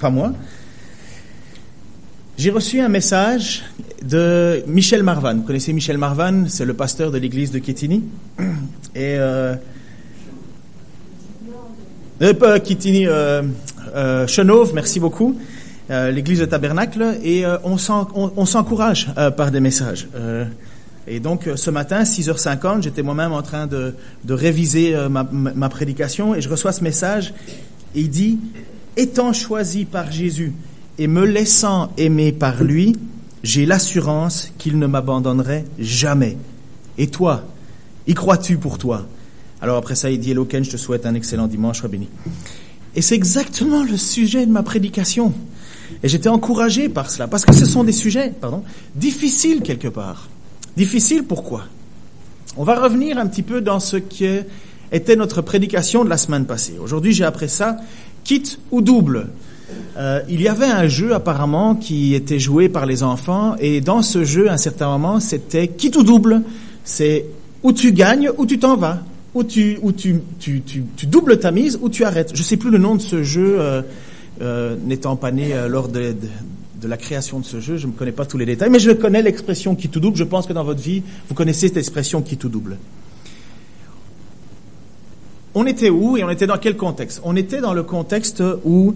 pas moi. J'ai reçu un message de Michel Marvan. Vous connaissez Michel Marvan, c'est le pasteur de l'église de Kétini. Et euh, euh, pas Kétini, euh, euh, Chenauve, merci beaucoup, euh, l'église de Tabernacle. Et on s'en- on- on s'encourage par des messages. Et donc ce matin, 6h50, j'étais moi-même en train de, réviser ma prédication et je reçois ce message. Et il dit, étant choisi par Jésus et me laissant aimer par lui, j'ai l'assurance qu'il ne m'abandonnerait jamais. Et toi, y crois-tu pour toi? Alors après ça, il dit, Hello Ken, je te souhaite un excellent dimanche, sois béni. Et c'est exactement le sujet de ma prédication. Et j'étais encouragé par cela, parce que ce sont des sujets, pardon, difficiles quelque part. Difficiles pourquoi? On va revenir un petit peu dans ce qui était notre prédication de la semaine passée. Aujourd'hui, j'ai appris ça, quitte ou double. Euh, il y avait un jeu apparemment qui était joué par les enfants et dans ce jeu, à un certain moment, c'était quitte ou double. C'est ou tu gagnes ou tu t'en vas, ou tu, ou tu, doubles ta mise ou tu arrêtes. Je sais plus le nom de ce jeu, euh, euh, n'étant pas né lors de la création de ce jeu, je ne connais pas tous les détails, mais je connais l'expression quitte ou double. Je pense que dans votre vie, vous connaissez cette expression quitte ou double. On était où et on était dans quel contexte? On était dans le contexte où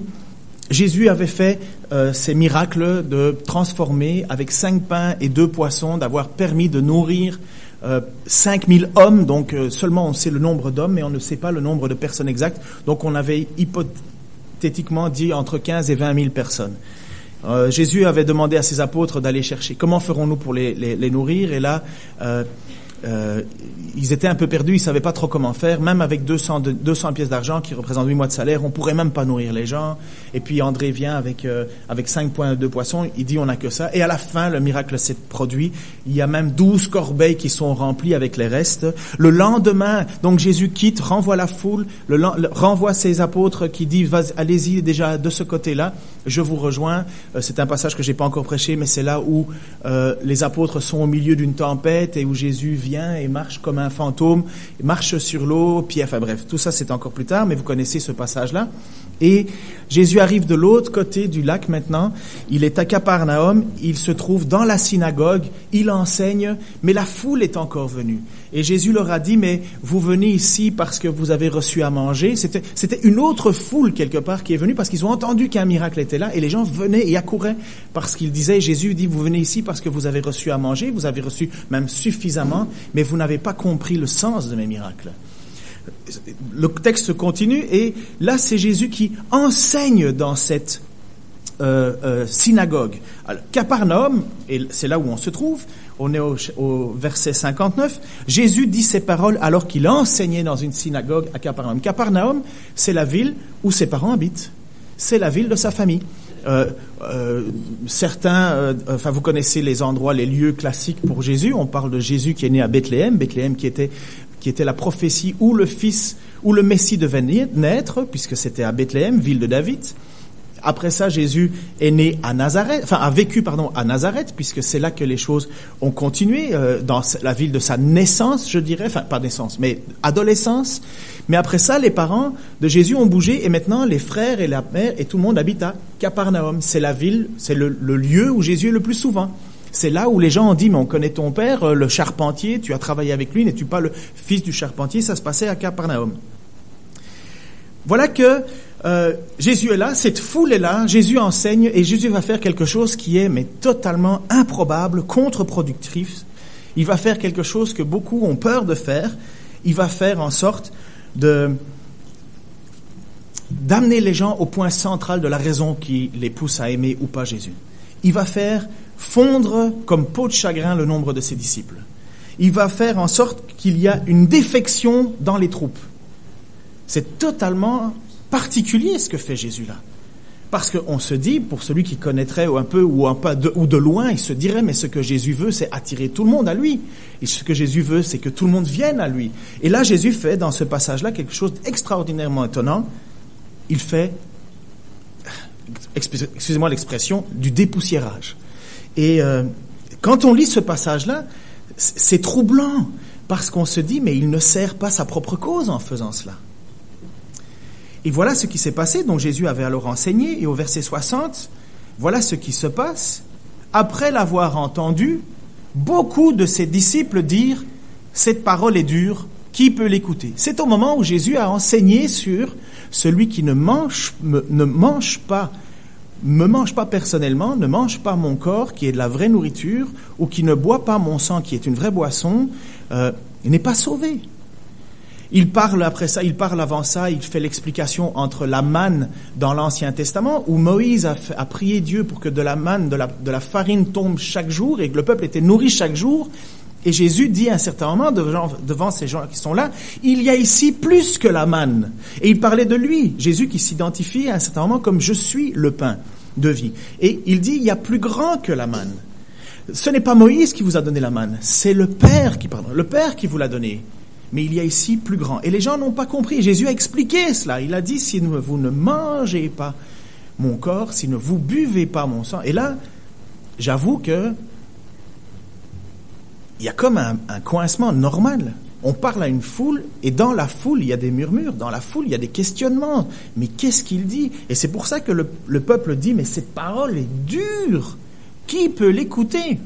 Jésus avait fait euh, ces miracles de transformer avec cinq pains et deux poissons, d'avoir permis de nourrir euh, 5000 hommes. Donc euh, seulement on sait le nombre d'hommes, mais on ne sait pas le nombre de personnes exactes. Donc on avait hypothétiquement dit entre 15 et 20 000 personnes. Euh, Jésus avait demandé à ses apôtres d'aller chercher comment ferons-nous pour les, les, les nourrir. Et là, euh, ils étaient un peu perdus, ils savaient pas trop comment faire. Même avec 200, de- 200 pièces d'argent qui représentent 8 mois de salaire, on pourrait même pas nourrir les gens. Et puis André vient avec euh, avec 5 points de poissons, il dit on n'a que ça. Et à la fin, le miracle s'est produit. Il y a même 12 corbeilles qui sont remplies avec les restes. Le lendemain, donc Jésus quitte, renvoie la foule, renvoie ses apôtres qui Vas- allez-y déjà de ce côté-là, je vous rejoins. Euh, c'est un passage que j'ai pas encore prêché, mais c'est là où euh, les apôtres sont au milieu d'une tempête et où Jésus vient et marche comme un fantôme, marche sur l'eau, puis enfin bref, tout ça c'est encore plus tard, mais vous connaissez ce passage-là. Et Jésus arrive de l'autre côté du lac maintenant, il est à Capernaum, il se trouve dans la synagogue, il enseigne, mais la foule est encore venue. Et Jésus leur a dit, mais vous venez ici parce que vous avez reçu à manger. C'était, une autre foule quelque part qui est venue parce qu'ils ont entendu qu'un miracle était là et les gens venaient et accouraient parce qu'ils disaient, Jésus dit, vous venez ici parce que vous avez reçu à manger, vous avez reçu même suffisamment, mais vous n'avez pas compris le sens de mes miracles. Le texte continue et là c'est Jésus qui enseigne dans cette euh, euh, synagogue. Alors, Capernaum, et c'est là où on se trouve, on est au, verset 59, Jésus dit ces paroles alors qu'il enseignait dans une synagogue à Capernaum. Capernaum, c'est la ville où ses parents habitent, c'est la ville de sa famille. Euh, euh, certains, euh, enfin vous connaissez les endroits, les lieux classiques pour Jésus. On parle de Jésus qui est né à Bethléem, Bethléem qui était qui était la prophétie où le Fils, où le Messie devait naître, puisque c'était à Bethléem, ville de David. Après ça, Jésus est né à Nazareth, enfin a vécu pardon à Nazareth, puisque c'est là que les choses ont continué euh, dans la ville de sa naissance, je dirais, enfin pas naissance, mais adolescence. Mais après ça, les parents de Jésus ont bougé et maintenant les frères et la mère et tout le monde habite à Capernaum. C'est la ville, c'est le, le lieu où Jésus est le plus souvent. C'est là où les gens ont dit, mais on connaît ton père, euh, le charpentier, tu as travaillé avec lui, n'es-tu pas le fils du charpentier? Ça se passait à Capernaum. Voilà que euh, Jésus est là, cette foule est là, Jésus enseigne et Jésus va faire quelque chose qui est mais totalement improbable, contre-productif. Il va faire quelque chose que beaucoup ont peur de faire. Il va faire en sorte de d'amener les gens au point central de la raison qui les pousse à aimer ou pas Jésus. Il va faire fondre comme peau de chagrin le nombre de ses disciples. Il va faire en sorte qu'il y a une défection dans les troupes. C'est totalement particulier ce que fait Jésus là. Parce qu'on se dit, pour celui qui connaîtrait un peu ou un peu de, ou de loin, il se dirait, mais ce que Jésus veut, c'est attirer tout le monde à lui. Et ce que Jésus veut, c'est que tout le monde vienne à lui. Et là, Jésus fait, dans ce passage-là, quelque chose d'extraordinairement étonnant. Il fait, excusez-moi l'expression, du dépoussiérage. Et euh, quand on lit ce passage-là, c'est troublant, parce qu'on se dit, mais il ne sert pas sa propre cause en faisant cela. Et voilà ce qui s'est passé, dont Jésus avait alors enseigné, et au verset 60, voilà ce qui se passe. Après l'avoir entendu, beaucoup de ses disciples dirent, cette parole est dure, qui peut l'écouter? C'est au moment où Jésus a enseigné sur celui qui ne mange, ne pas, me mange pas personnellement, ne mange pas mon corps, qui est de la vraie nourriture, ou qui ne boit pas mon sang, qui est une vraie boisson, euh, n'est pas sauvé. Il parle après ça, il parle avant ça, il fait l'explication entre la manne dans l'Ancien Testament, où Moïse a, prié Dieu pour que de la manne, de la, farine tombe chaque jour et que le peuple était nourri chaque jour. Et Jésus dit à un certain moment devant, ces gens qui sont là, il y a ici plus que la manne. Et il parlait de lui, Jésus qui s'identifie à un certain moment comme je suis le pain de vie. Et il dit, il y a plus grand que la manne. Ce n'est pas Moïse qui vous a donné la manne, c'est le Père qui, le Père qui vous l'a donné mais il y a ici plus grand. Et les gens n'ont pas compris. Jésus a expliqué cela. Il a dit, si vous ne mangez pas mon corps, si ne vous buvez pas mon sang. Et là, j'avoue que il y a comme un, coincement normal. On parle à une foule et dans la foule, il y a des murmures, dans la foule, il y a des questionnements. Mais qu'est-ce qu'il dit? Et c'est pour ça que le, le peuple dit, mais cette parole est dure. Qui peut l'écouter?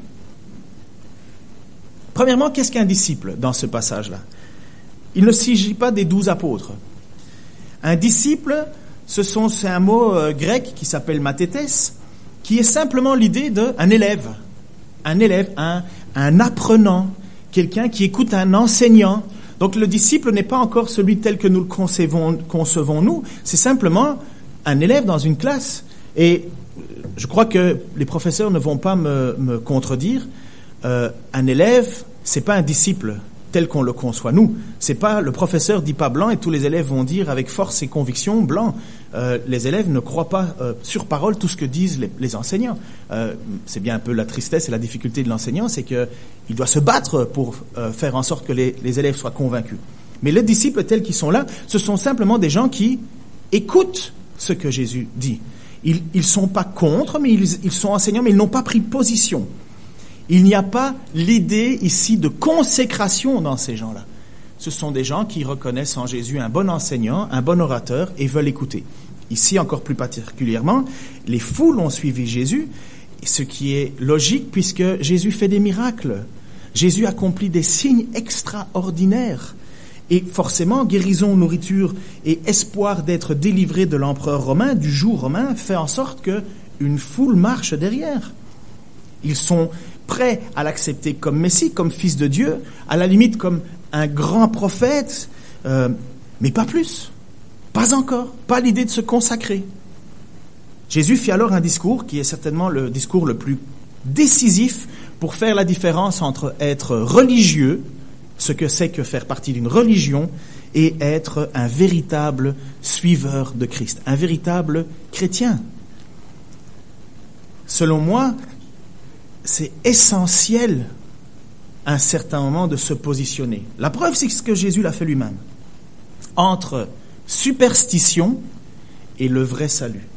Premièrement, qu'est-ce qu'un disciple dans ce passage-là? Il ne s'agit pas des douze apôtres. Un disciple, ce sont, c'est un mot euh, grec qui s'appelle mathétès, qui est simplement l'idée d'un élève. Un élève, un, apprenant, quelqu'un qui écoute un enseignant. Donc le disciple n'est pas encore celui tel que nous le concevons, nous, c'est simplement un élève dans une classe. Et je crois que les professeurs ne vont pas me, contredire. Euh, un élève, c'est pas un disciple tel qu'on le conçoit nous. C'est pas le professeur dit pas blanc et tous les élèves vont dire avec force et conviction blanc. Euh, les élèves ne croient pas euh, sur parole tout ce que disent les, enseignants. Euh, c'est bien un peu la tristesse et la difficulté de l'enseignant, c'est qu'il doit se battre pour faire en sorte que les, élèves soient convaincus. Mais les disciples tels qu'ils sont là, ce sont simplement des gens qui écoutent ce que Jésus dit. Ils ne sont pas contre, mais ils, ils sont enseignants, mais ils n'ont pas pris position. Il n'y a pas l'idée ici de consécration dans ces gens-là. Ce sont des gens qui reconnaissent en Jésus un bon enseignant, un bon orateur et veulent écouter. Ici encore plus particulièrement, les foules ont suivi Jésus, ce qui est logique puisque Jésus fait des miracles. Jésus accomplit des signes extraordinaires. Et forcément, guérison, nourriture et espoir d'être délivré de l'empereur romain, du joug romain, fait en sorte que une foule marche derrière. Ils sont prêt à l'accepter comme Messie, comme fils de Dieu, à la limite comme un grand prophète, euh, mais pas plus, pas encore, pas l'idée de se consacrer. Jésus fit alors un discours qui est certainement le discours le plus décisif pour faire la différence entre être religieux, ce que c'est que faire partie d'une religion, et être un véritable suiveur de Christ, un véritable chrétien. Selon moi, c'est essentiel à un certain moment de se positionner. La preuve, c'est ce que Jésus l'a fait lui-même. Entre superstition et le vrai salut.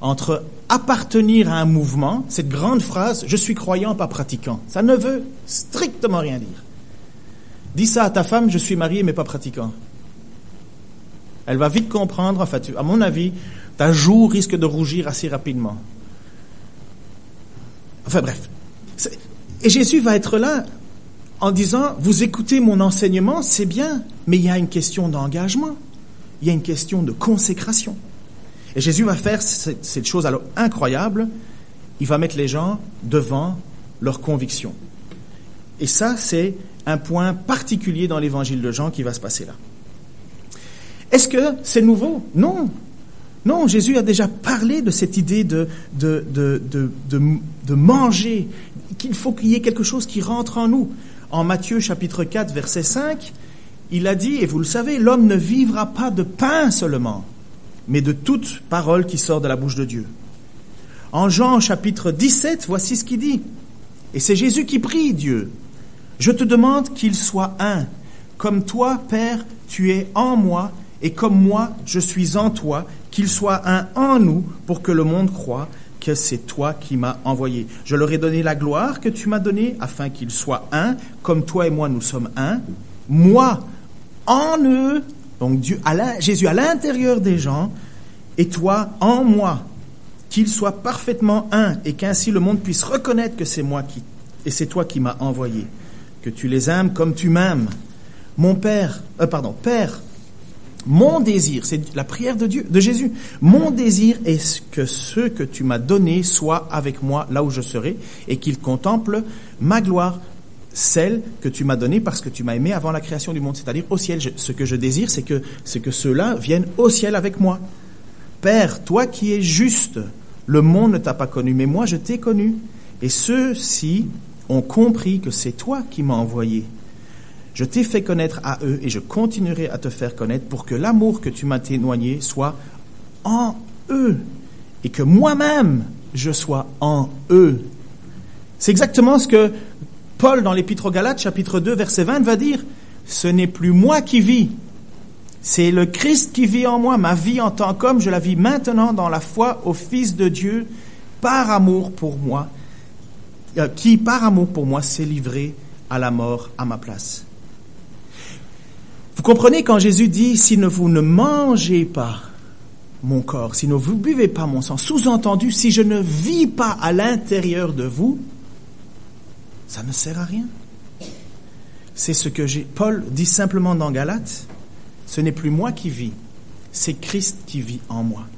Entre appartenir à un mouvement, cette grande phrase, je suis croyant, pas pratiquant, ça ne veut strictement rien dire. Dis ça à ta femme, je suis marié, mais pas pratiquant. Elle va vite comprendre, enfin, à mon avis, ta joue risque de rougir assez rapidement. Enfin bref. Et Jésus va être là en disant, vous écoutez mon enseignement, c'est bien, mais il y a une question d'engagement, il y a une question de consécration. Et Jésus va faire cette chose alors incroyable, il va mettre les gens devant leurs convictions. Et ça, c'est un point particulier dans l'évangile de Jean qui va se passer là. Est-ce que c'est nouveau? Non. Non, Jésus a déjà parlé de cette idée de, de, de, de, manger, qu'il faut qu'il y ait quelque chose qui rentre en nous. En Matthieu chapitre 4, verset 5, il a dit, et vous le savez, l'homme ne vivra pas de pain seulement, mais de toute parole qui sort de la bouche de Dieu. En Jean chapitre 17, voici ce qu'il dit. Et c'est Jésus qui prie Dieu. Je te demande qu'il soit un, comme toi, Père, tu es en moi, et comme moi, je suis en toi, qu'il soit un en nous pour que le monde croit que c'est toi qui m'as envoyé. Je leur ai donné la gloire que tu m'as donnée afin qu'ils soient un, comme toi et moi nous sommes un. Moi, en eux, donc Dieu, Jésus à l'intérieur des gens, et toi en moi, qu'ils soient parfaitement un, et qu'ainsi le monde puisse reconnaître que c'est moi qui, et c'est toi qui m'as envoyé, que tu les aimes comme tu m'aimes. Mon Père, euh, pardon, Père, mon désir, c'est la prière de Dieu, de Jésus. Mon désir est que ceux que tu m'as donnés soient avec moi là où je serai et qu'ils contemplent ma gloire, celle que tu m'as donnée parce que tu m'as aimé avant la création du monde, c'est-à-dire au ciel. ce que je désire, c'est que, c'est que ceux-là viennent au ciel avec moi. Père, toi qui es juste, le monde ne t'a pas connu, mais moi je t'ai connu. Et ceux-ci ont compris que c'est toi qui m'as envoyé. Je t'ai fait connaître à eux et je continuerai à te faire connaître pour que l'amour que tu m'as témoigné soit en eux et que moi-même je sois en eux. C'est exactement ce que Paul dans l'Épître aux Galates chapitre 2 verset 20 va dire. Ce n'est plus moi qui vis, c'est le Christ qui vit en moi. Ma vie en tant qu'homme, je la vis maintenant dans la foi au Fils de Dieu par amour pour moi, euh, qui par amour pour moi s'est livré à la mort à ma place. Vous comprenez quand Jésus dit, si vous ne mangez pas mon corps, si vous ne buvez pas mon sang, sous-entendu, si je ne vis pas à l'intérieur de vous, ça ne sert à rien. C'est ce que Paul dit simplement dans Galates. Ce n'est plus moi qui vis, c'est Christ qui vit en moi.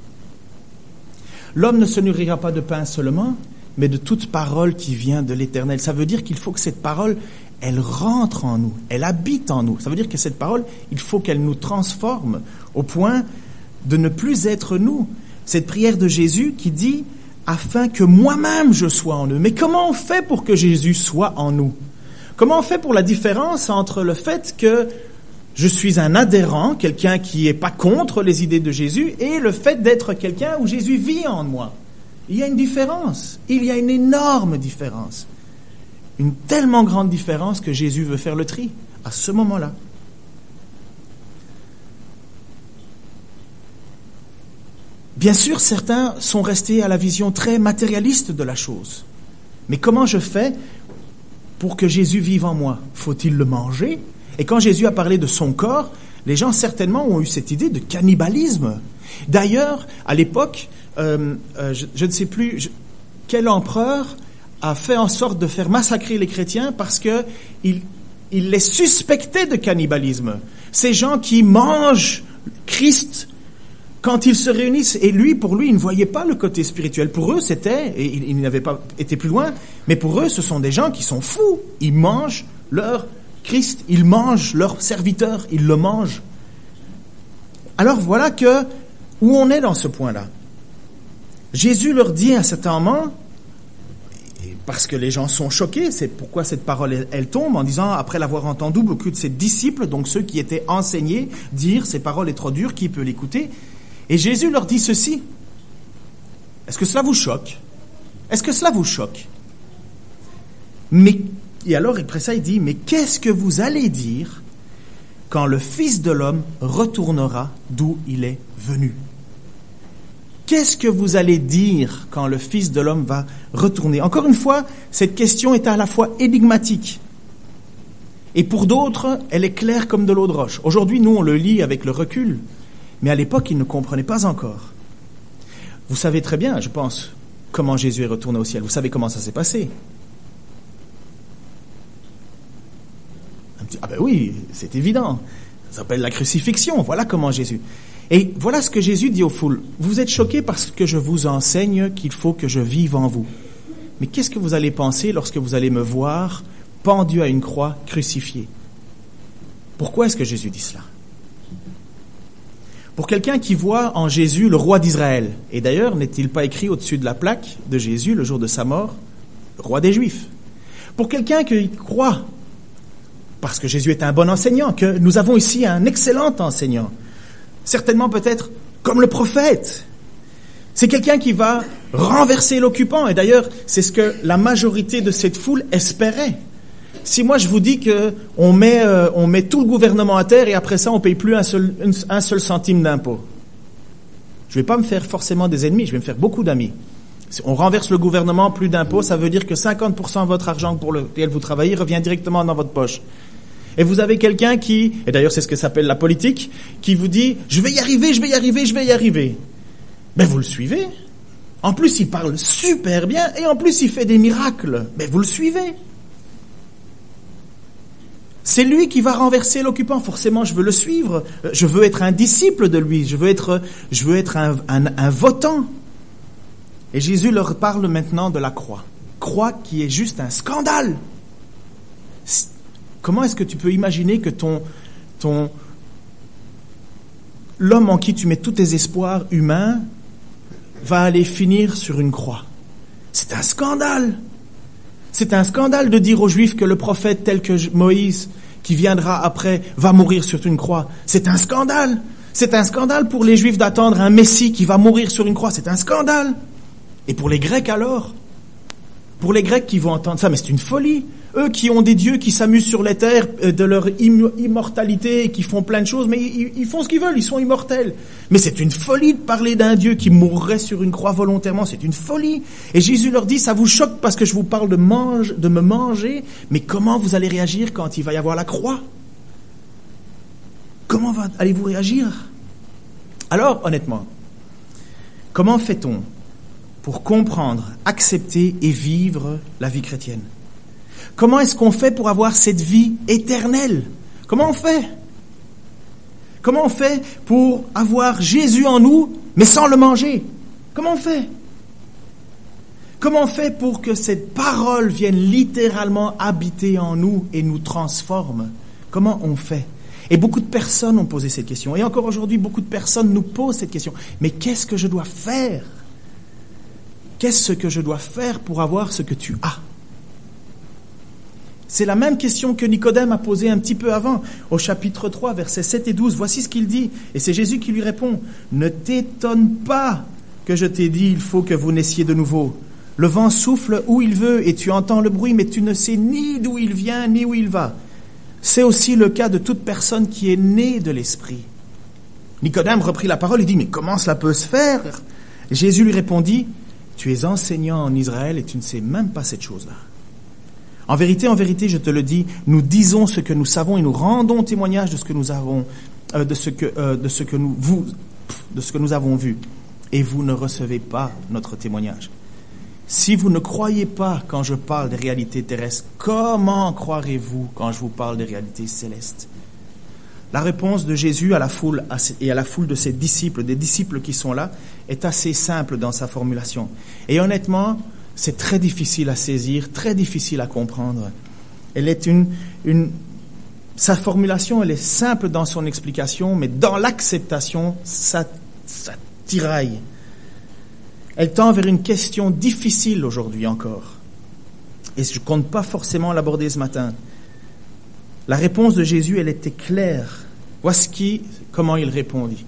L'homme ne se nourrira pas de pain seulement, mais de toute parole qui vient de l'Éternel. Ça veut dire qu'il faut que cette parole, elle rentre en nous, elle habite en nous. Ça veut dire que cette parole, il faut qu'elle nous transforme au point de ne plus être nous. Cette prière de Jésus qui dit, afin que moi-même je sois en eux. Mais comment on fait pour que Jésus soit en nous? Comment on fait pour la différence entre le fait que je suis un adhérent, quelqu'un qui n'est pas contre les idées de Jésus, et le fait d'être quelqu'un où Jésus vit en moi? Il y a une différence, il y a une énorme différence une tellement grande différence que Jésus veut faire le tri à ce moment-là. Bien sûr, certains sont restés à la vision très matérialiste de la chose. Mais comment je fais pour que Jésus vive en moi? Faut-il le manger? Et quand Jésus a parlé de son corps, les gens certainement ont eu cette idée de cannibalisme. D'ailleurs, à l'époque, euh, euh, je, ne sais plus quel empereur a fait en sorte de faire massacrer les chrétiens parce que il, il les suspectait de cannibalisme. Ces gens qui mangent Christ quand ils se réunissent, et lui, pour lui, il ne voyait pas le côté spirituel. Pour eux, c'était, et il, n'avait pas été plus loin, mais pour eux, ce sont des gens qui sont fous. Ils mangent leur Christ, ils mangent leur serviteur, ils le mangent. Alors voilà que, où on est dans ce point-là. Jésus leur dit à cet moment, parce que les gens sont choqués. C'est pourquoi cette parole, elle, tombe en disant, après l'avoir entendu, beaucoup de ses disciples, donc ceux qui étaient enseignés, dire, ces paroles est trop dures, qui peut l'écouter? Et Jésus leur dit ceci. Est-ce que cela vous choque? Est-ce que cela vous choque? Mais, et alors, après ça, il dit, mais qu'est-ce que vous allez dire quand le Fils de l'homme retournera d'où il est venu? Qu'est-ce que vous allez dire quand le Fils de l'homme va retourner? Encore une fois, cette question est à la fois énigmatique. Et pour d'autres, elle est claire comme de l'eau de roche. Aujourd'hui, nous, on le lit avec le recul, mais à l'époque, ils ne comprenaient pas encore. Vous savez très bien, je pense, comment Jésus est retourné au ciel. Vous savez comment ça s'est passé. Ah ben oui, c'est évident. Ça s'appelle la crucifixion. Voilà comment Jésus. Et voilà ce que Jésus dit aux foules. Vous êtes choqués parce que je vous enseigne qu'il faut que je vive en vous. Mais qu'est-ce que vous allez penser lorsque vous allez me voir pendu à une croix crucifié? Pourquoi est-ce que Jésus dit cela? Pour quelqu'un qui voit en Jésus le roi d'Israël, et d'ailleurs n'est-il pas écrit au-dessus de la plaque de Jésus le jour de sa mort, roi des Juifs? Pour quelqu'un qui croit, parce que Jésus est un bon enseignant, que nous avons ici un excellent enseignant, certainement peut-être comme le prophète. C'est quelqu'un qui va renverser l'occupant. Et d'ailleurs, c'est ce que la majorité de cette foule espérait. Si moi je vous dis que on met, euh, tout le gouvernement à terre et après ça on paye plus un seul, un seul centime d'impôt, je vais pas me faire forcément des ennemis, je vais me faire beaucoup d'amis. Si on renverse le gouvernement, plus d'impôts, ça veut dire que 50% de votre argent pour lequel vous travaillez revient directement dans votre poche. Et vous avez quelqu'un qui, et d'ailleurs c'est ce que s'appelle la politique, qui vous dit je vais y arriver, je vais y arriver, je vais y arriver. Mais vous le suivez. En plus, il parle super bien et en plus, il fait des miracles. Mais vous le suivez. C'est lui qui va renverser l'occupant. Forcément, je veux le suivre. Je veux être un disciple de lui. Je veux être, je veux être un, un votant. Et Jésus leur parle maintenant de la croix. Croix qui est juste un scandale. Comment est-ce que tu peux imaginer que ton, ton, l'homme en qui tu mets tous tes espoirs humains va aller finir sur une croix? C'est un scandale. C'est un scandale de dire aux Juifs que le prophète tel que Moïse, qui viendra après, va mourir sur une croix. C'est un scandale. C'est un scandale pour les Juifs d'attendre un Messie qui va mourir sur une croix. C'est un scandale. Et pour les Grecs alors? Pour les Grecs qui vont entendre ça, mais c'est une folie. Eux qui ont des dieux qui s'amusent sur les terres euh, de leur immortalité et qui font plein de choses, mais ils, font ce qu'ils veulent, ils sont immortels. Mais c'est une folie de parler d'un Dieu qui mourrait sur une croix volontairement, c'est une folie. Et Jésus leur dit, ça vous choque parce que je vous parle de, de me manger, mais comment vous allez réagir quand il va y avoir la croix? Comment allez-vous réagir? Alors, honnêtement, comment fait-on pour comprendre, accepter et vivre la vie chrétienne? Comment est-ce qu'on fait pour avoir cette vie éternelle? Comment on fait? Comment on fait pour avoir Jésus en nous, mais sans le manger? Comment on fait? Comment on fait pour que cette parole vienne littéralement habiter en nous et nous transforme? Comment on fait? Et beaucoup de personnes ont posé cette question. Et encore aujourd'hui, beaucoup de personnes nous posent cette question. Mais qu'est-ce que je dois faire? Qu'est-ce que je dois faire pour avoir ce que tu as? C'est la même question que Nicodème a posée un petit peu avant, au chapitre 3, versets 7 et 12. Voici ce qu'il dit, et c'est Jésus qui lui répond. Ne t'étonne pas que je t'ai dit, il faut que vous naissiez de nouveau. Le vent souffle où il veut, et tu entends le bruit, mais tu ne sais ni d'où il vient, ni où il va. C'est aussi le cas de toute personne qui est née de l'Esprit. Nicodème reprit la parole et dit, mais comment cela peut se faire? Jésus lui répondit, tu es enseignant en Israël et tu ne sais même pas cette chose-là. En vérité, en vérité, je te le dis, nous disons ce que nous savons et nous rendons témoignage de ce que nous avons, euh, de ce que, euh, de ce que nous, vous, de ce que nous avons vu. Et vous ne recevez pas notre témoignage. Si vous ne croyez pas quand je parle des réalités terrestres, comment croirez-vous quand je vous parle des réalités célestes? La réponse de Jésus à la foule et à la foule de ses disciples, des disciples qui sont là, est assez simple dans sa formulation. Et honnêtement, c'est très difficile à saisir, très difficile à comprendre. Elle est une, une, sa formulation, elle est simple dans son explication, mais dans l'acceptation, ça, ça tiraille. Elle tend vers une question difficile aujourd'hui encore. Et je ne compte pas forcément l'aborder ce matin. La réponse de Jésus, elle était claire. Voici comment il répondit.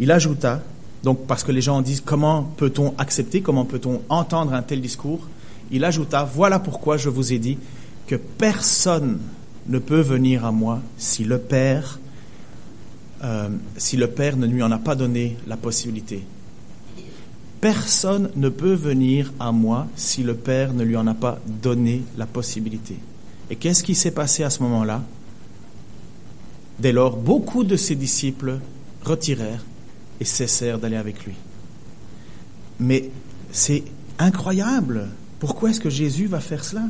Il ajouta, donc parce que les gens disent comment peut-on accepter, comment peut-on entendre un tel discours, il ajouta, voilà pourquoi je vous ai dit que personne ne peut venir à moi si le Père, euh, si le Père ne lui en a pas donné la possibilité. Personne ne peut venir à moi si le Père ne lui en a pas donné la possibilité. Et qu'est-ce qui s'est passé à ce moment-là? Dès lors, beaucoup de ses disciples retirèrent et cessèrent d'aller avec lui. Mais c'est incroyable. Pourquoi est-ce que Jésus va faire cela?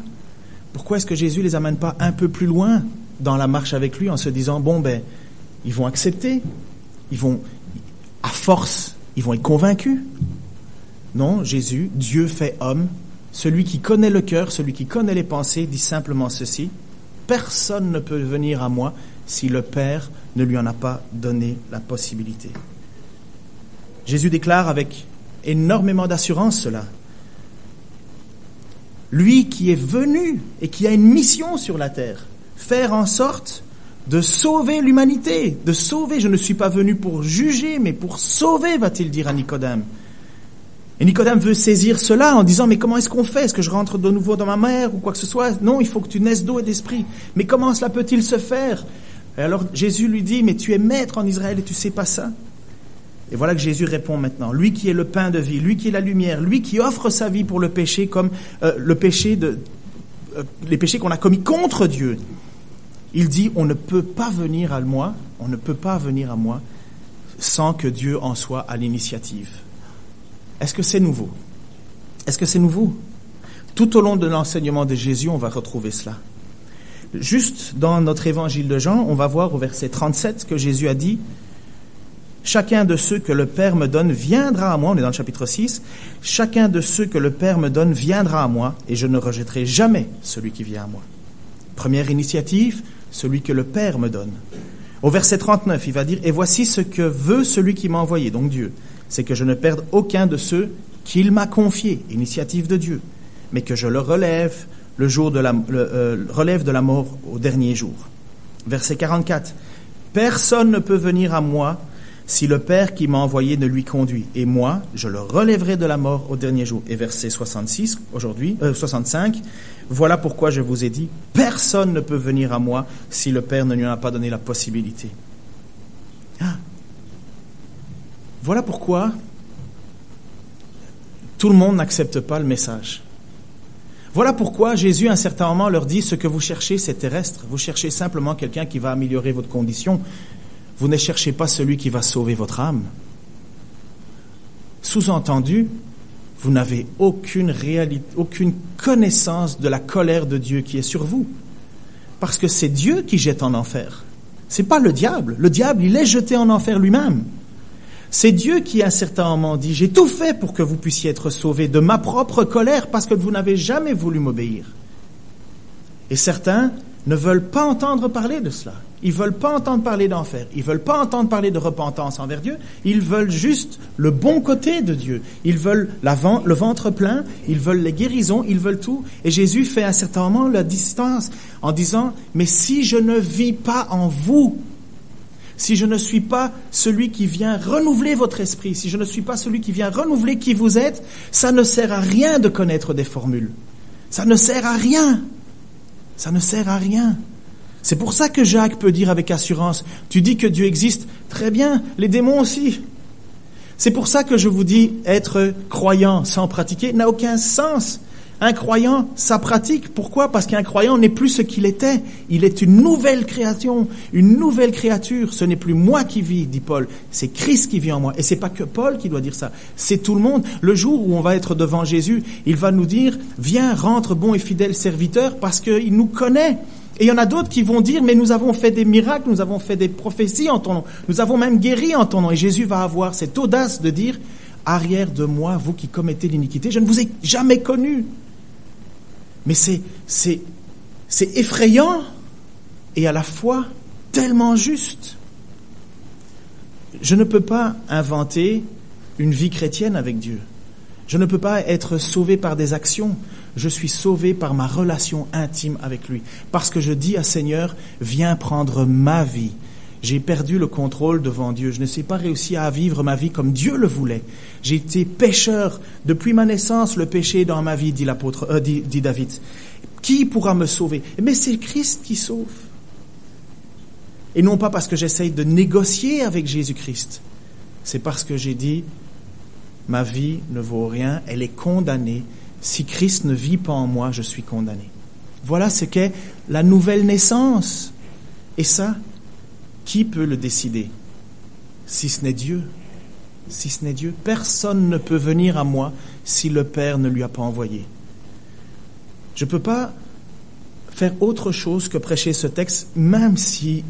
Pourquoi est-ce que Jésus les amène pas un peu plus loin dans la marche avec lui en se disant bon ben ils vont accepter, ils vont à force, ils vont être convaincus? Non, Jésus, Dieu fait homme, celui qui connaît le cœur, celui qui connaît les pensées, dit simplement ceci personne ne peut venir à moi si le Père ne lui en a pas donné la possibilité. Jésus déclare avec énormément d'assurance cela. Lui qui est venu et qui a une mission sur la terre, faire en sorte de sauver l'humanité, de sauver. Je ne suis pas venu pour juger, mais pour sauver, va-t-il dire à Nicodème. Et Nicodème veut saisir cela en disant, mais comment est-ce qu'on fait? Est-ce que je rentre de nouveau dans ma mère ou quoi que ce soit? Non, il faut que tu naisses d'eau et d'esprit. Mais comment cela peut-il se faire? Et alors Jésus lui dit, mais tu es maître en Israël et tu sais pas ça et voilà que Jésus répond maintenant. Lui qui est le pain de vie, lui qui est la lumière, lui qui offre sa vie pour le péché comme euh, le péché de, euh, les péchés qu'on a commis contre Dieu. il dit on ne peut pas venir à moi, on ne peut pas venir à moi sans que Dieu en soit à l'initiative. Est-ce que c'est nouveau? Est-ce que c'est nouveau? Tout au long de l'enseignement de Jésus, on va retrouver cela. Juste dans notre évangile de Jean, on va voir au verset 37 que Jésus a dit Chacun de ceux que le Père me donne viendra à moi, on est dans le chapitre 6, chacun de ceux que le Père me donne viendra à moi, et je ne rejetterai jamais celui qui vient à moi. Première initiative, celui que le Père me donne. Au verset 39, il va dire, Et voici ce que veut celui qui m'a envoyé, donc Dieu, c'est que je ne perde aucun de ceux qu'il m'a confiés, initiative de Dieu, mais que je le relève le jour de la, euh, relève de la mort au dernier jour. Verset 44, Personne ne peut venir à moi si le Père qui m'a envoyé ne lui conduit. Et moi, je le relèverai de la mort au dernier jour. Et verset 66, aujourd'hui, 65, euh, voilà pourquoi je vous ai dit, personne ne peut venir à moi si le Père ne lui en a pas donné la possibilité. Ah. Voilà pourquoi tout le monde n'accepte pas le message. Voilà pourquoi Jésus, à un certain moment, leur dit, ce que vous cherchez, c'est terrestre. Vous cherchez simplement quelqu'un qui va améliorer votre condition. Vous ne cherchez pas celui qui va sauver votre âme. Sous-entendu, vous n'avez aucune réalité, aucune connaissance de la colère de Dieu qui est sur vous. Parce que c'est Dieu qui jette en enfer. C'est pas le diable. Le diable, il est jeté en enfer lui-même. C'est Dieu qui, à un certain moment, dit, j'ai tout fait pour que vous puissiez être sauvés de ma propre colère parce que vous n'avez jamais voulu m'obéir. Et certains ne veulent pas entendre parler de cela. Ils veulent pas entendre parler d'enfer. Ils veulent pas entendre parler de repentance envers Dieu. Ils veulent juste le bon côté de Dieu. Ils veulent le ventre plein. Ils veulent les guérisons. Ils veulent tout. Et Jésus fait à un certain moment la distance en disant, mais si je ne vis pas en vous, si je ne suis pas celui qui vient renouveler votre esprit, si je ne suis pas celui qui vient renouveler qui vous êtes, ça ne sert à rien de connaître des formules. Ça ne sert à rien. Ça ne sert à rien. C'est pour ça que Jacques peut dire avec assurance, tu dis que Dieu existe, très bien, les démons aussi. C'est pour ça que je vous dis, être croyant sans pratiquer n'a aucun sens. Un croyant, ça pratique. Pourquoi? Parce qu'un croyant n'est plus ce qu'il était. Il est une nouvelle création, une nouvelle créature. Ce n'est plus moi qui vis, dit Paul. C'est Christ qui vit en moi. Et c'est pas que Paul qui doit dire ça. C'est tout le monde. Le jour où on va être devant Jésus, il va nous dire, viens, rentre bon et fidèle serviteur, parce qu'il nous connaît. Et il y en a d'autres qui vont dire, mais nous avons fait des miracles, nous avons fait des prophéties en ton nom, nous avons même guéri en ton nom. Et Jésus va avoir cette audace de dire, arrière de moi, vous qui commettez l'iniquité, je ne vous ai jamais connu. Mais c'est, c'est, c'est effrayant et à la fois tellement juste. Je ne peux pas inventer une vie chrétienne avec Dieu. Je ne peux pas être sauvé par des actions je suis sauvé par ma relation intime avec lui. Parce que je dis à Seigneur, viens prendre ma vie. J'ai perdu le contrôle devant Dieu. Je ne sais pas réussi à vivre ma vie comme Dieu le voulait. J'ai été pécheur. Depuis ma naissance, le péché est dans ma vie, dit l'apôtre, euh, dit, dit David. Qui pourra me sauver? Mais c'est Christ qui sauve. Et non pas parce que j'essaye de négocier avec Jésus-Christ. C'est parce que j'ai dit, ma vie ne vaut rien, elle est condamnée, si Christ ne vit pas en moi, je suis condamné. Voilà ce qu'est la nouvelle naissance. Et ça, qui peut le décider? Si ce n'est Dieu. Si ce n'est Dieu, personne ne peut venir à moi si le Père ne lui a pas envoyé. Je ne peux pas faire autre chose que prêcher ce texte, même si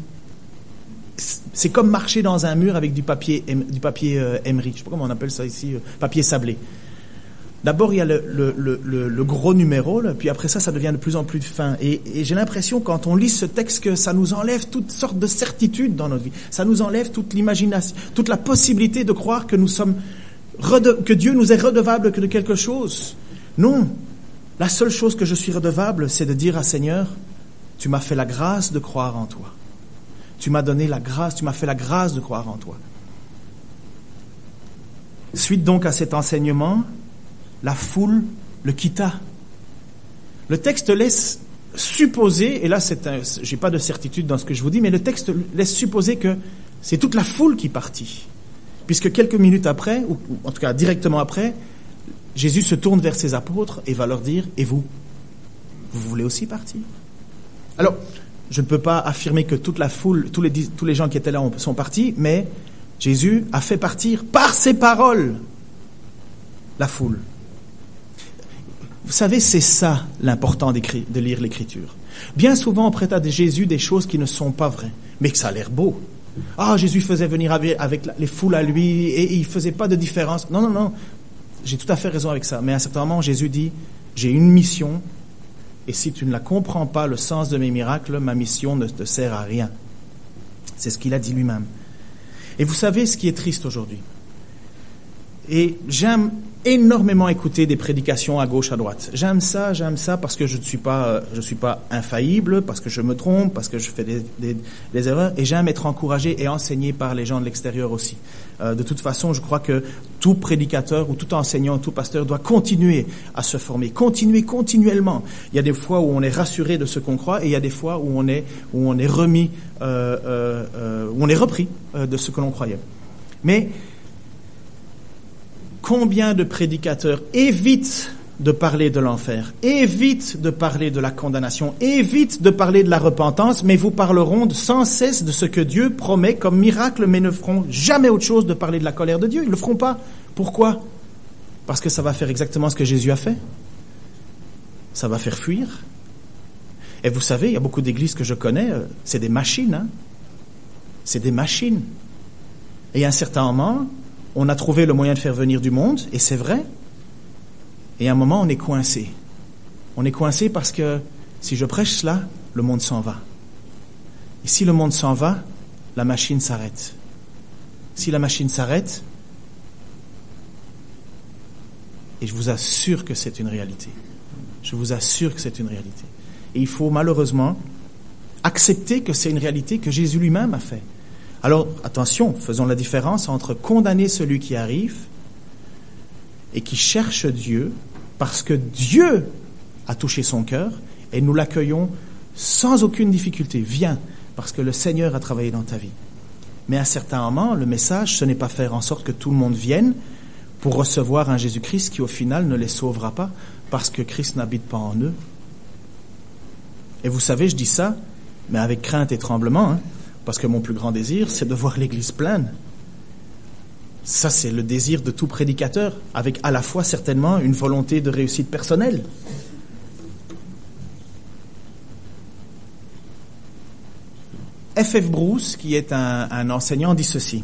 c'est comme marcher dans un mur avec du papier, du papier euh. Je ne sais pas comment on appelle ça ici, euh, papier sablé. D'abord, il y a le, gros numéro, puis après ça, ça devient de plus en plus fin. Et, j'ai l'impression, quand on lit ce texte, que ça nous enlève toutes sortes de certitudes dans notre vie. Ça nous enlève toute l'imagination, toute la possibilité de croire que nous sommes que Dieu nous est redevable que de quelque chose. Non. La seule chose que je suis redevable, c'est de dire à Seigneur, tu m'as fait la grâce de croire en toi. Tu m'as donné la grâce, tu m'as fait la grâce de croire en toi. Suite donc à cet enseignement, la foule le quitta. Le texte laisse supposer, et là j'ai pas de certitude dans ce que je vous dis, mais le texte laisse supposer que c'est toute la foule qui partit. Puisque quelques minutes après, ou en tout cas directement après, Jésus se tourne vers ses apôtres et va leur dire, et vous Vous voulez aussi partir? Alors, je ne peux pas affirmer que toute la foule, tous les, tous les gens qui étaient là sont partis, mais Jésus a fait partir par ses paroles la foule. Vous savez, c'est ça l'important de lire l'Écriture. Bien souvent, on prête à Jésus des choses qui ne sont pas vraies, mais que ça a l'air beau. Ah, Jésus faisait venir avec les foules à lui et il faisait pas de différence. Non, non, non. J'ai tout à fait raison avec ça. Mais à un certain moment, Jésus dit, j'ai une mission et si tu ne la comprends pas, le sens de mes miracles, ma mission ne te sert à rien. C'est ce qu'il a dit lui-même. Et vous savez ce qui est triste aujourd'hui. Et j'aime énormément écouter des prédications à gauche, à droite. J'aime ça, j'aime ça parce que je ne suis pas, euh, je suis pas infaillible, parce que je me trompe, parce que je fais des, des, erreurs, et j'aime être encouragé et enseigné par les gens de l'extérieur aussi. Euh, de toute façon, je crois que tout prédicateur ou tout enseignant, tout pasteur doit continuer à se former, continuer continuellement. Il y a des fois où on est rassuré de ce qu'on croit, et il y a des fois où on est, où on est remis, euh, euh, où on est repris de ce que l'on croyait. Mais combien de prédicateurs évitent de parler de l'enfer, évitent de parler de la condamnation, évitent de parler de la repentance, mais vous parleront sans cesse de ce que Dieu promet comme miracle, mais ne feront jamais autre chose de parler de la colère de Dieu. Ils ne le feront pas. Pourquoi? Parce que ça va faire exactement ce que Jésus a fait. Ça va faire fuir. Et vous savez, il y a beaucoup d'églises que je connais, euh, c'est des machines. Hein c'est des machines. Et à un certain moment, on a trouvé le moyen de faire venir du monde, et c'est vrai. Et à un moment, on est coincé. On est coincé parce que si je prêche cela, le monde s'en va. Et si le monde s'en va, la machine s'arrête. Si la machine s'arrête, et je vous assure que c'est une réalité. Je vous assure que c'est une réalité. Et il faut malheureusement accepter que c'est une réalité que Jésus lui-même a fait. Alors, attention, faisons la différence entre condamner celui qui arrive et qui cherche Dieu parce que Dieu a touché son cœur et nous l'accueillons sans aucune difficulté. Viens, parce que le Seigneur a travaillé dans ta vie. Mais à certains moments, le message, ce n'est pas faire en sorte que tout le monde vienne pour recevoir un Jésus-Christ qui au final ne les sauvera pas parce que Christ n'habite pas en eux. Et vous savez, je dis ça, mais avec crainte et tremblement. Hein. Parce que mon plus grand désir, c'est de voir l'Église pleine. Ça, c'est le désir de tout prédicateur, avec à la fois certainement une volonté de réussite personnelle. F.F. Bruce, qui est un, enseignant, dit ceci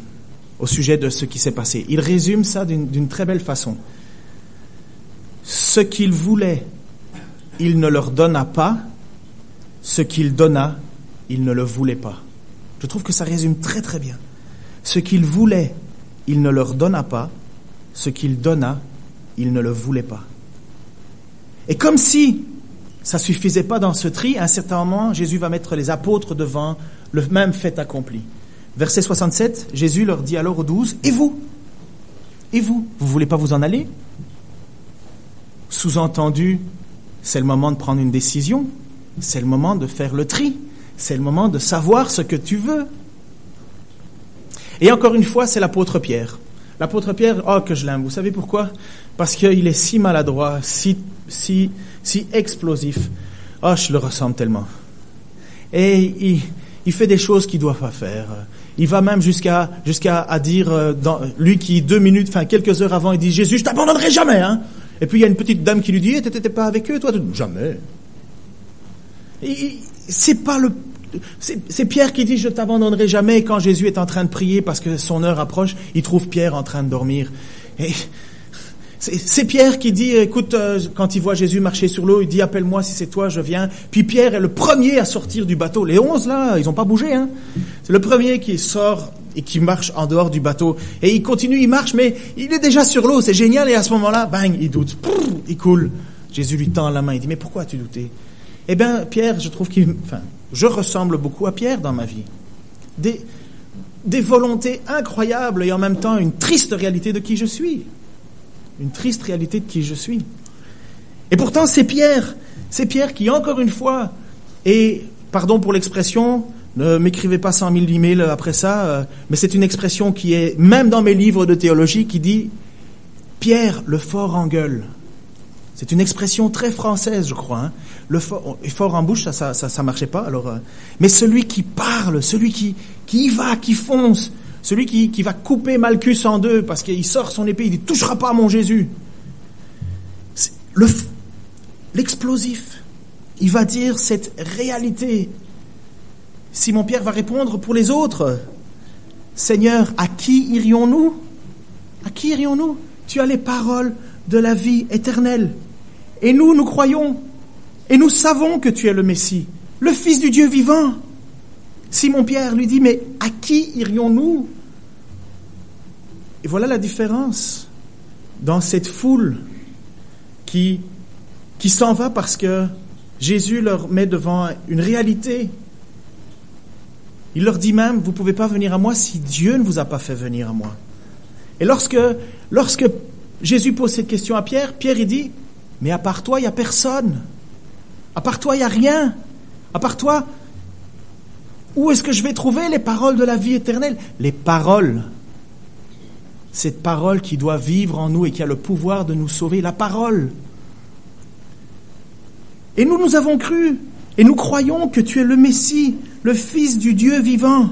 au sujet de ce qui s'est passé. Il résume ça d'une très belle façon. Ce qu'il voulait, il ne leur donna pas. Ce qu'il donna, il ne le voulait pas. Je trouve que ça résume très très bien. Ce qu'il voulait, il ne leur donna pas. Ce qu'il donna, il ne le voulait pas. Et comme si ça suffisait pas dans ce tri, à un certain moment, Jésus va mettre les apôtres devant le même fait accompli. Verset 67, Jésus leur dit alors aux douze, Et vous? Et vous Vous voulez pas vous en aller? Sous-entendu, c'est le moment de prendre une décision, c'est le moment de faire le tri. C'est le moment de savoir ce que tu veux. Et encore une fois, c'est l'apôtre Pierre. L'apôtre Pierre, oh que je l'aime. Vous savez pourquoi? Parce qu'il est si maladroit, si, si, si explosif. Oh, je le ressemble tellement. Et il, il fait des choses qu'il ne doit pas faire. Il va même jusqu'à à dire, euh, lui qui deux minutes, enfin quelques heures avant, il dit Jésus, je t'abandonnerai jamais. Hein Et puis il y a une petite dame qui lui dit, tu t'étais pas avec eux, toi? Jamais. C'est pas le c'est Pierre qui dit, je t'abandonnerai jamais. quand Jésus est en train de prier parce que son heure approche, il trouve Pierre en train de dormir. Et c'est Pierre qui dit, écoute, euh, quand il voit Jésus marcher sur l'eau, il dit, appelle-moi si c'est toi, je viens. Puis Pierre est le premier à sortir du bateau. Les onze, là, ils n'ont pas bougé. Hein. C'est le premier qui sort et qui marche en dehors du bateau. Et il continue, il marche, mais il est déjà sur l'eau, c'est génial. Et à ce moment-là, bang, il doute. il coule. Jésus lui tend la main, il dit, mais pourquoi as-tu douté? Eh bien, Pierre, je trouve qu'il... je ressemble beaucoup à Pierre dans ma vie. Des, volontés incroyables et en même temps une triste réalité de qui je suis. Une triste réalité de qui je suis. Et pourtant, c'est Pierre. C'est Pierre qui, encore une fois, et, pardon pour l'expression, ne m'écrivez pas cent mille emails après ça, euh, mais c'est une expression qui est, même dans mes livres de théologie, qui dit Pierre, le fort en gueule. C'est une expression très française, je crois. Hein. Le fort, en bouche, ça, ça, ça, marchait pas. Alors, euh, mais celui qui parle, celui qui, y va, qui fonce, celui qui, va couper Malchus en deux parce qu'il sort son épée, il ne touchera pas mon Jésus. L'explosif, il va dire cette réalité. Simon-Pierre va répondre pour les autres. Seigneur, à qui irions-nous? À qui irions-nous? Tu as les paroles de la vie éternelle. Et nous, nous croyons. Et nous savons que tu es le Messie, le Fils du Dieu vivant. Simon-Pierre lui dit, mais à qui irions-nous? Et voilà la différence dans cette foule qui, s'en va parce que Jésus leur met devant une réalité. Il leur dit même, vous ne pouvez pas venir à moi si Dieu ne vous a pas fait venir à moi. Et lorsque, lorsque Jésus pose cette question à Pierre, Pierre dit, mais à part toi, il n'y a personne. À part toi, il n'y a rien. À part toi, où est-ce que je vais trouver les paroles de la vie éternelle? Les paroles. Cette parole qui doit vivre en nous et qui a le pouvoir de nous sauver, la parole. Et nous, nous avons cru, et nous croyons que tu es le Messie, le Fils du Dieu vivant.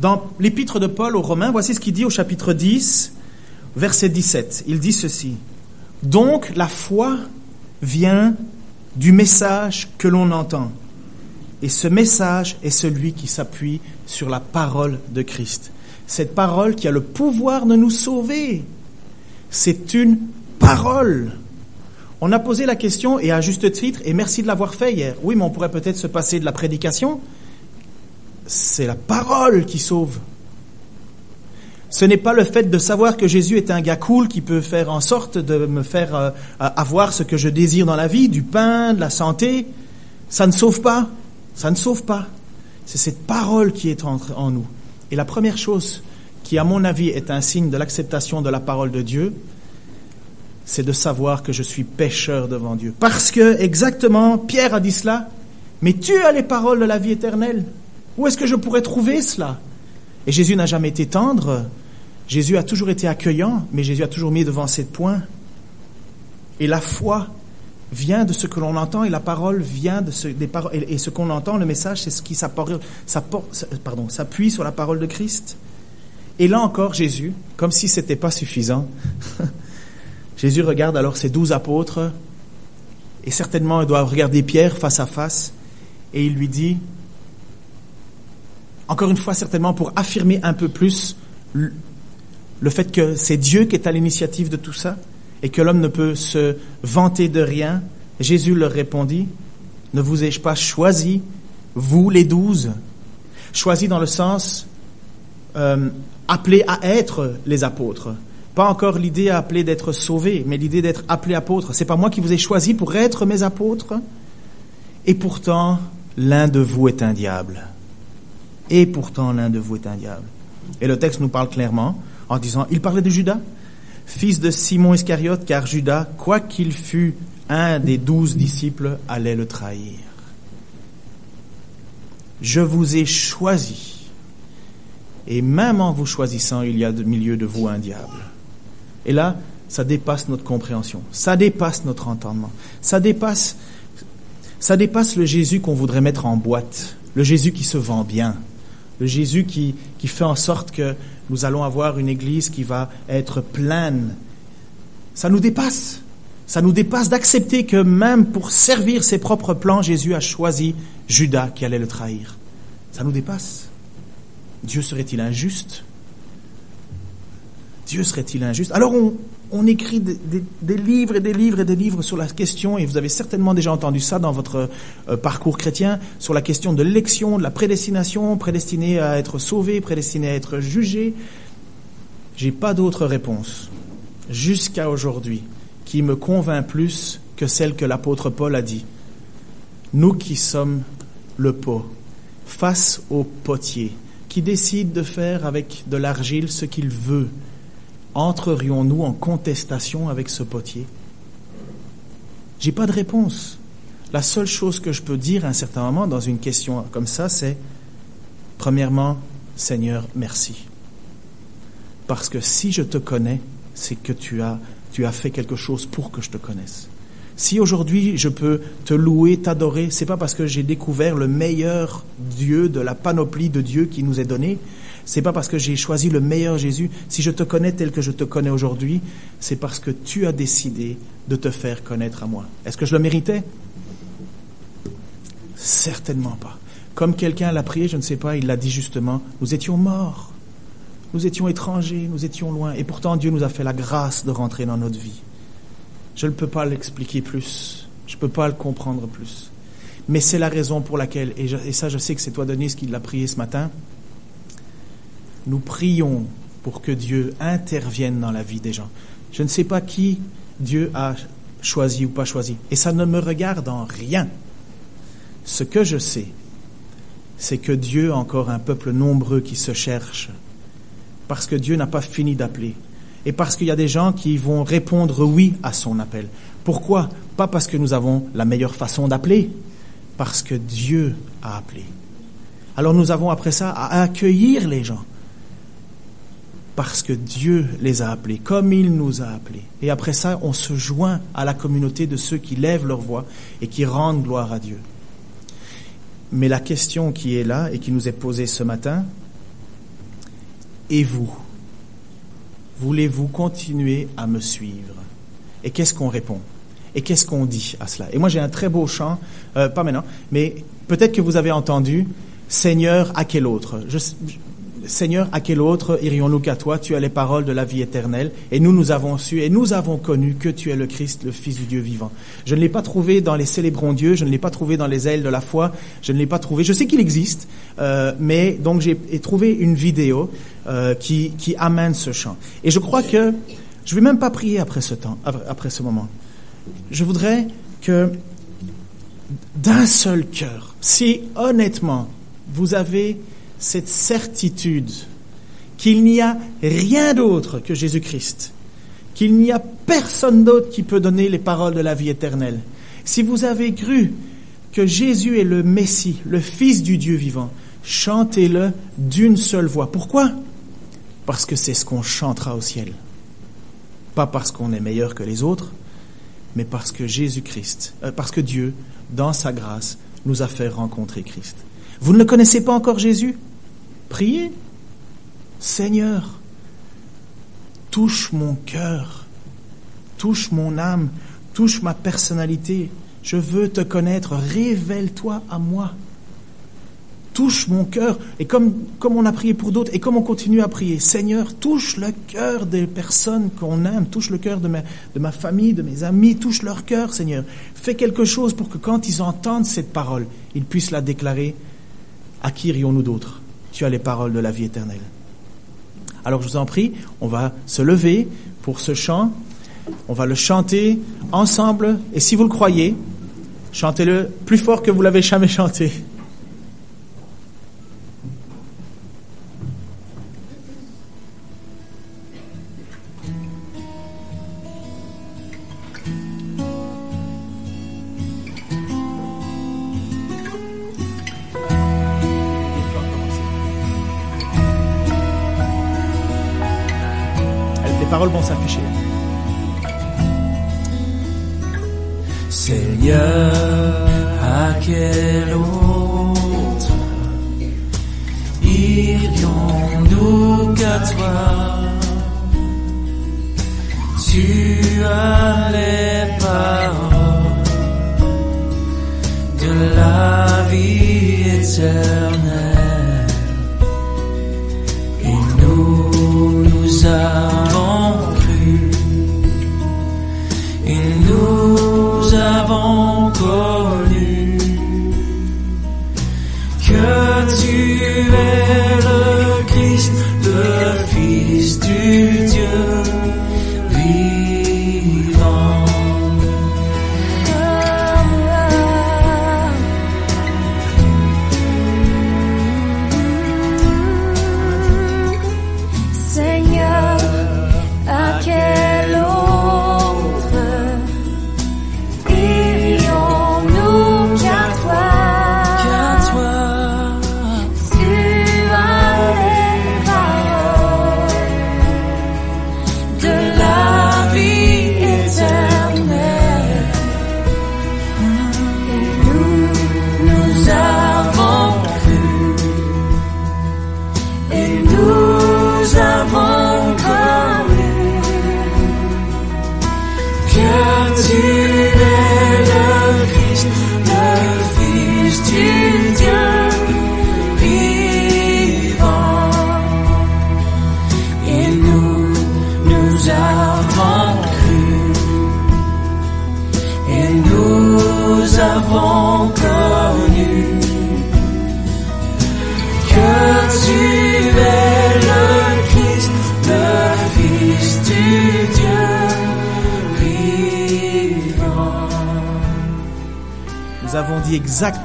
Dans l'épître de Paul aux Romains, voici ce qu'il dit au chapitre 10, verset 17. Il dit ceci. Donc la foi vient du message que l'on entend. Et ce message est celui qui s'appuie sur la parole de Christ. Cette parole qui a le pouvoir de nous sauver. C'est une parole. On a posé la question, et à juste titre, et merci de l'avoir fait hier. Oui, mais on pourrait peut-être se passer de la prédication. C'est la parole qui sauve. Ce n'est pas le fait de savoir que Jésus est un gars cool qui peut faire en sorte de me faire euh, avoir ce que je désire dans la vie, du pain, de la santé. Ça ne sauve pas. Ça ne sauve pas. C'est cette parole qui est en nous. Et la première chose qui, à mon avis, est un signe de l'acceptation de la parole de Dieu, c'est de savoir que je suis pécheur devant Dieu. Parce que, exactement, Pierre a dit cela, mais tu as les paroles de la vie éternelle. Où est-ce que je pourrais trouver cela? Et Jésus n'a jamais été tendre, Jésus a toujours été accueillant, mais Jésus a toujours mis devant sept points. Et la foi vient de ce que l'on entend et la parole vient de ce, des paroles. Et, ce qu'on entend, le message, c'est ce qui s'appuie sur la parole de Christ. Et là encore, Jésus, comme si ce n'était pas suffisant, Jésus regarde alors ses douze apôtres, et certainement il doit regarder Pierre face à face, et il lui dit, encore une fois certainement pour affirmer un peu plus le fait que c'est Dieu qui est à l'initiative de tout ça et que l'homme ne peut se vanter de rien, Jésus leur répondit, ne vous ai-je pas choisi, vous les douze? Choisi dans le sens euh, appelé à être les apôtres. Pas encore l'idée appelée d'être sauvé, mais l'idée d'être appelé apôtre. C'est pas moi qui vous ai choisi pour être mes apôtres. Et pourtant, l'un de vous est un diable. Et pourtant, l'un de vous est un diable. Et le texte nous parle clairement en disant, il parlait de Judas, fils de Simon Iscariote, car Judas, quoiqu'il fût un des douze disciples, allait le trahir. Je vous ai choisi, et même en vous choisissant, il y a au milieu de vous un diable. Et là, ça dépasse notre compréhension, ça dépasse notre entendement, ça dépasse, ça dépasse le Jésus qu'on voudrait mettre en boîte, le Jésus qui se vend bien, le Jésus qui, qui fait en sorte que nous allons avoir une Église qui va être pleine. Ça nous dépasse. Ça nous dépasse d'accepter que même pour servir ses propres plans, Jésus a choisi Judas qui allait le trahir. Ça nous dépasse. Dieu serait-il injuste? Dieu serait-il injuste? Alors on, on écrit des, livres et des livres et des livres sur la question, et vous avez certainement déjà entendu ça dans votre euh, parcours chrétien, sur la question de l'élection, de la prédestination, prédestiné à être sauvé, prédestiné à être jugé. J'ai pas d'autre réponse jusqu'à aujourd'hui qui me convainc plus que celle que l'apôtre Paul a dit. Nous qui sommes le pot, face au potier, qui décide de faire avec de l'argile ce qu'il veut, entrerions-nous en contestation avec ce potier? J'ai pas de réponse. La seule chose que je peux dire à un certain moment dans une question comme ça, c'est premièrement, Seigneur, merci. Parce que si je te connais, c'est que tu as, tu as fait quelque chose pour que je te connaisse. Si aujourd'hui je peux te louer, t'adorer, c'est pas parce que j'ai découvert le meilleur Dieu de la panoplie de Dieu qui nous est donné. C'est pas parce que j'ai choisi le meilleur Jésus. Si je te connais tel que je te connais aujourd'hui, c'est parce que tu as décidé de te faire connaître à moi. Est-ce que je le méritais? Certainement pas. Comme quelqu'un l'a prié, je ne sais pas, il l'a dit justement, nous étions morts. Nous étions étrangers, nous étions loin. Et pourtant, Dieu nous a fait la grâce de rentrer dans notre vie. Je ne peux pas l'expliquer plus. Je ne peux pas le comprendre plus. Mais c'est la raison pour laquelle, et, ça je sais que c'est toi Denise qui l'a prié ce matin, nous prions pour que Dieu intervienne dans la vie des gens. Je ne sais pas qui Dieu a choisi ou pas choisi. Et ça ne me regarde en rien. Ce que je sais, c'est que Dieu a encore un peuple nombreux qui se cherche. Parce que Dieu n'a pas fini d'appeler et parce qu'il y a des gens qui vont répondre oui à son appel. Pourquoi? Pas parce que nous avons la meilleure façon d'appeler, parce que Dieu a appelé. Alors nous avons après ça à accueillir les gens, parce que Dieu les a appelés, comme il nous a appelés. Et après ça, on se joint à la communauté de ceux qui lèvent leur voix et qui rendent gloire à Dieu. Mais la question qui est là et qui nous est posée ce matin, et vous voulez-vous continuer à me suivre? Et qu'est-ce qu'on répond? Et qu'est-ce qu'on dit à cela? Et moi j'ai un très beau chant, euh, pas maintenant, mais peut-être que vous avez entendu Seigneur, à quel autre? Seigneur, à quel autre irions-nous qu'à toi? Tu as les paroles de la vie éternelle. Et nous, nous avons su et nous avons connu que tu es le Christ, le Fils du Dieu vivant. Je ne l'ai pas trouvé dans les célébrons Dieu, je ne l'ai pas trouvé dans les ailes de la foi, je ne l'ai pas trouvé. Je sais qu'il existe, euh, mais donc j'ai trouvé une vidéo euh, qui, qui amène ce chant. Et je crois que je vais même pas prier après ce temps, après ce moment. Je voudrais que d'un seul cœur, si honnêtement vous avez cette certitude qu'il n'y a rien d'autre que Jésus-Christ, qu'il n'y a personne d'autre qui peut donner les paroles de la vie éternelle. Si vous avez cru que Jésus est le Messie, le Fils du Dieu vivant, chantez-le d'une seule voix. Pourquoi? Parce que c'est ce qu'on chantera au ciel. Pas parce qu'on est meilleur que les autres, mais parce que Jésus-Christ, euh, parce que Dieu, dans sa grâce, nous a fait rencontrer Christ. Vous ne le connaissez pas encore Jésus? Priez. Seigneur, touche mon cœur, touche mon âme, touche ma personnalité. Je veux te connaître. Révèle-toi à moi. Touche mon cœur. Et comme, comme on a prié pour d'autres, et comme on continue à prier, Seigneur, touche le cœur des personnes qu'on aime, touche le cœur de ma, de ma famille, de mes amis, touche leur cœur, Seigneur. Fais quelque chose pour que quand ils entendent cette parole, ils puissent la déclarer. À qui irions-nous d'autres? Tu as les paroles de la vie éternelle. Alors je vous en prie, on va se lever pour ce chant, on va le chanter ensemble, et si vous le croyez, chantez-le plus fort que vous l'avez jamais chanté. Paroles vont s'afficher. Seigneur, à quel autre irions-nous qu'à toi? Tu as les paroles de la vie éternelle et nous nous avons connu. Que tu es le Christ, le Fils du Dieu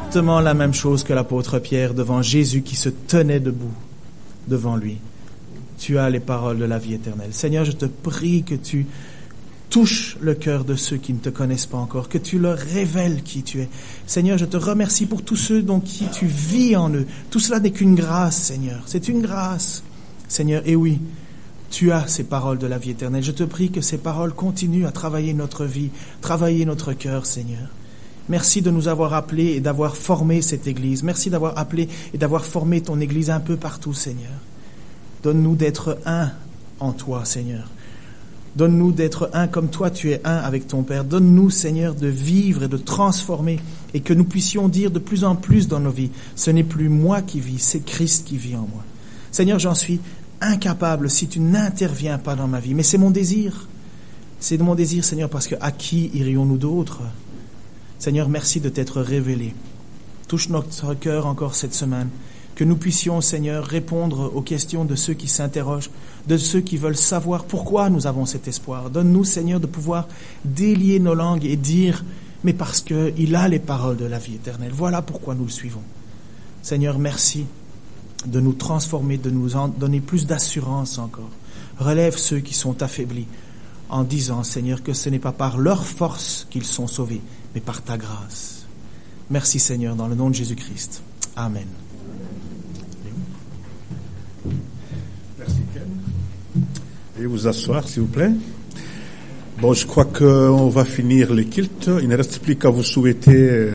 exactement la même chose que l'apôtre Pierre devant Jésus qui se tenait debout devant lui. Tu as les paroles de la vie éternelle. Seigneur, je te prie que tu touches le cœur de ceux qui ne te connaissent pas encore, que tu leur révèles qui tu es. Seigneur, je te remercie pour tous ceux dont qui tu vis en eux. Tout cela n'est qu'une grâce, Seigneur. C'est une grâce, Seigneur. Et oui, tu as ces paroles de la vie éternelle. Je te prie que ces paroles continuent à travailler notre vie, travailler notre cœur, Seigneur. Merci de nous avoir appelés et d'avoir formé cette Église. Merci d'avoir appelé et d'avoir formé ton Église un peu partout, Seigneur. Donne-nous d'être un en toi, Seigneur. Donne-nous d'être un comme toi tu es un avec ton Père. Donne-nous, Seigneur, de vivre et de transformer et que nous puissions dire de plus en plus dans nos vies, ce n'est plus moi qui vis, c'est Christ qui vit en moi. Seigneur, j'en suis incapable si tu n'interviens pas dans ma vie, mais c'est mon désir. C'est mon désir, Seigneur, parce que à qui irions-nous d'autres Seigneur, merci de t'être révélé. Touche notre cœur encore cette semaine. Que nous puissions, Seigneur, répondre aux questions de ceux qui s'interrogent, de ceux qui veulent savoir pourquoi nous avons cet espoir. Donne-nous, Seigneur, de pouvoir délier nos langues et dire, mais parce qu'il a les paroles de la vie éternelle. Voilà pourquoi nous le suivons. Seigneur, merci de nous transformer, de nous en donner plus d'assurance encore. Relève ceux qui sont affaiblis en disant, Seigneur, que ce n'est pas par leur force qu'ils sont sauvés, mais par ta grâce. Merci Seigneur, dans le nom de Jésus-Christ. Amen. Merci Ken. Veuillez vous asseoir, s'il vous plaît. Bon, je crois qu'on va finir les cultes. Il ne reste plus qu'à vous souhaiter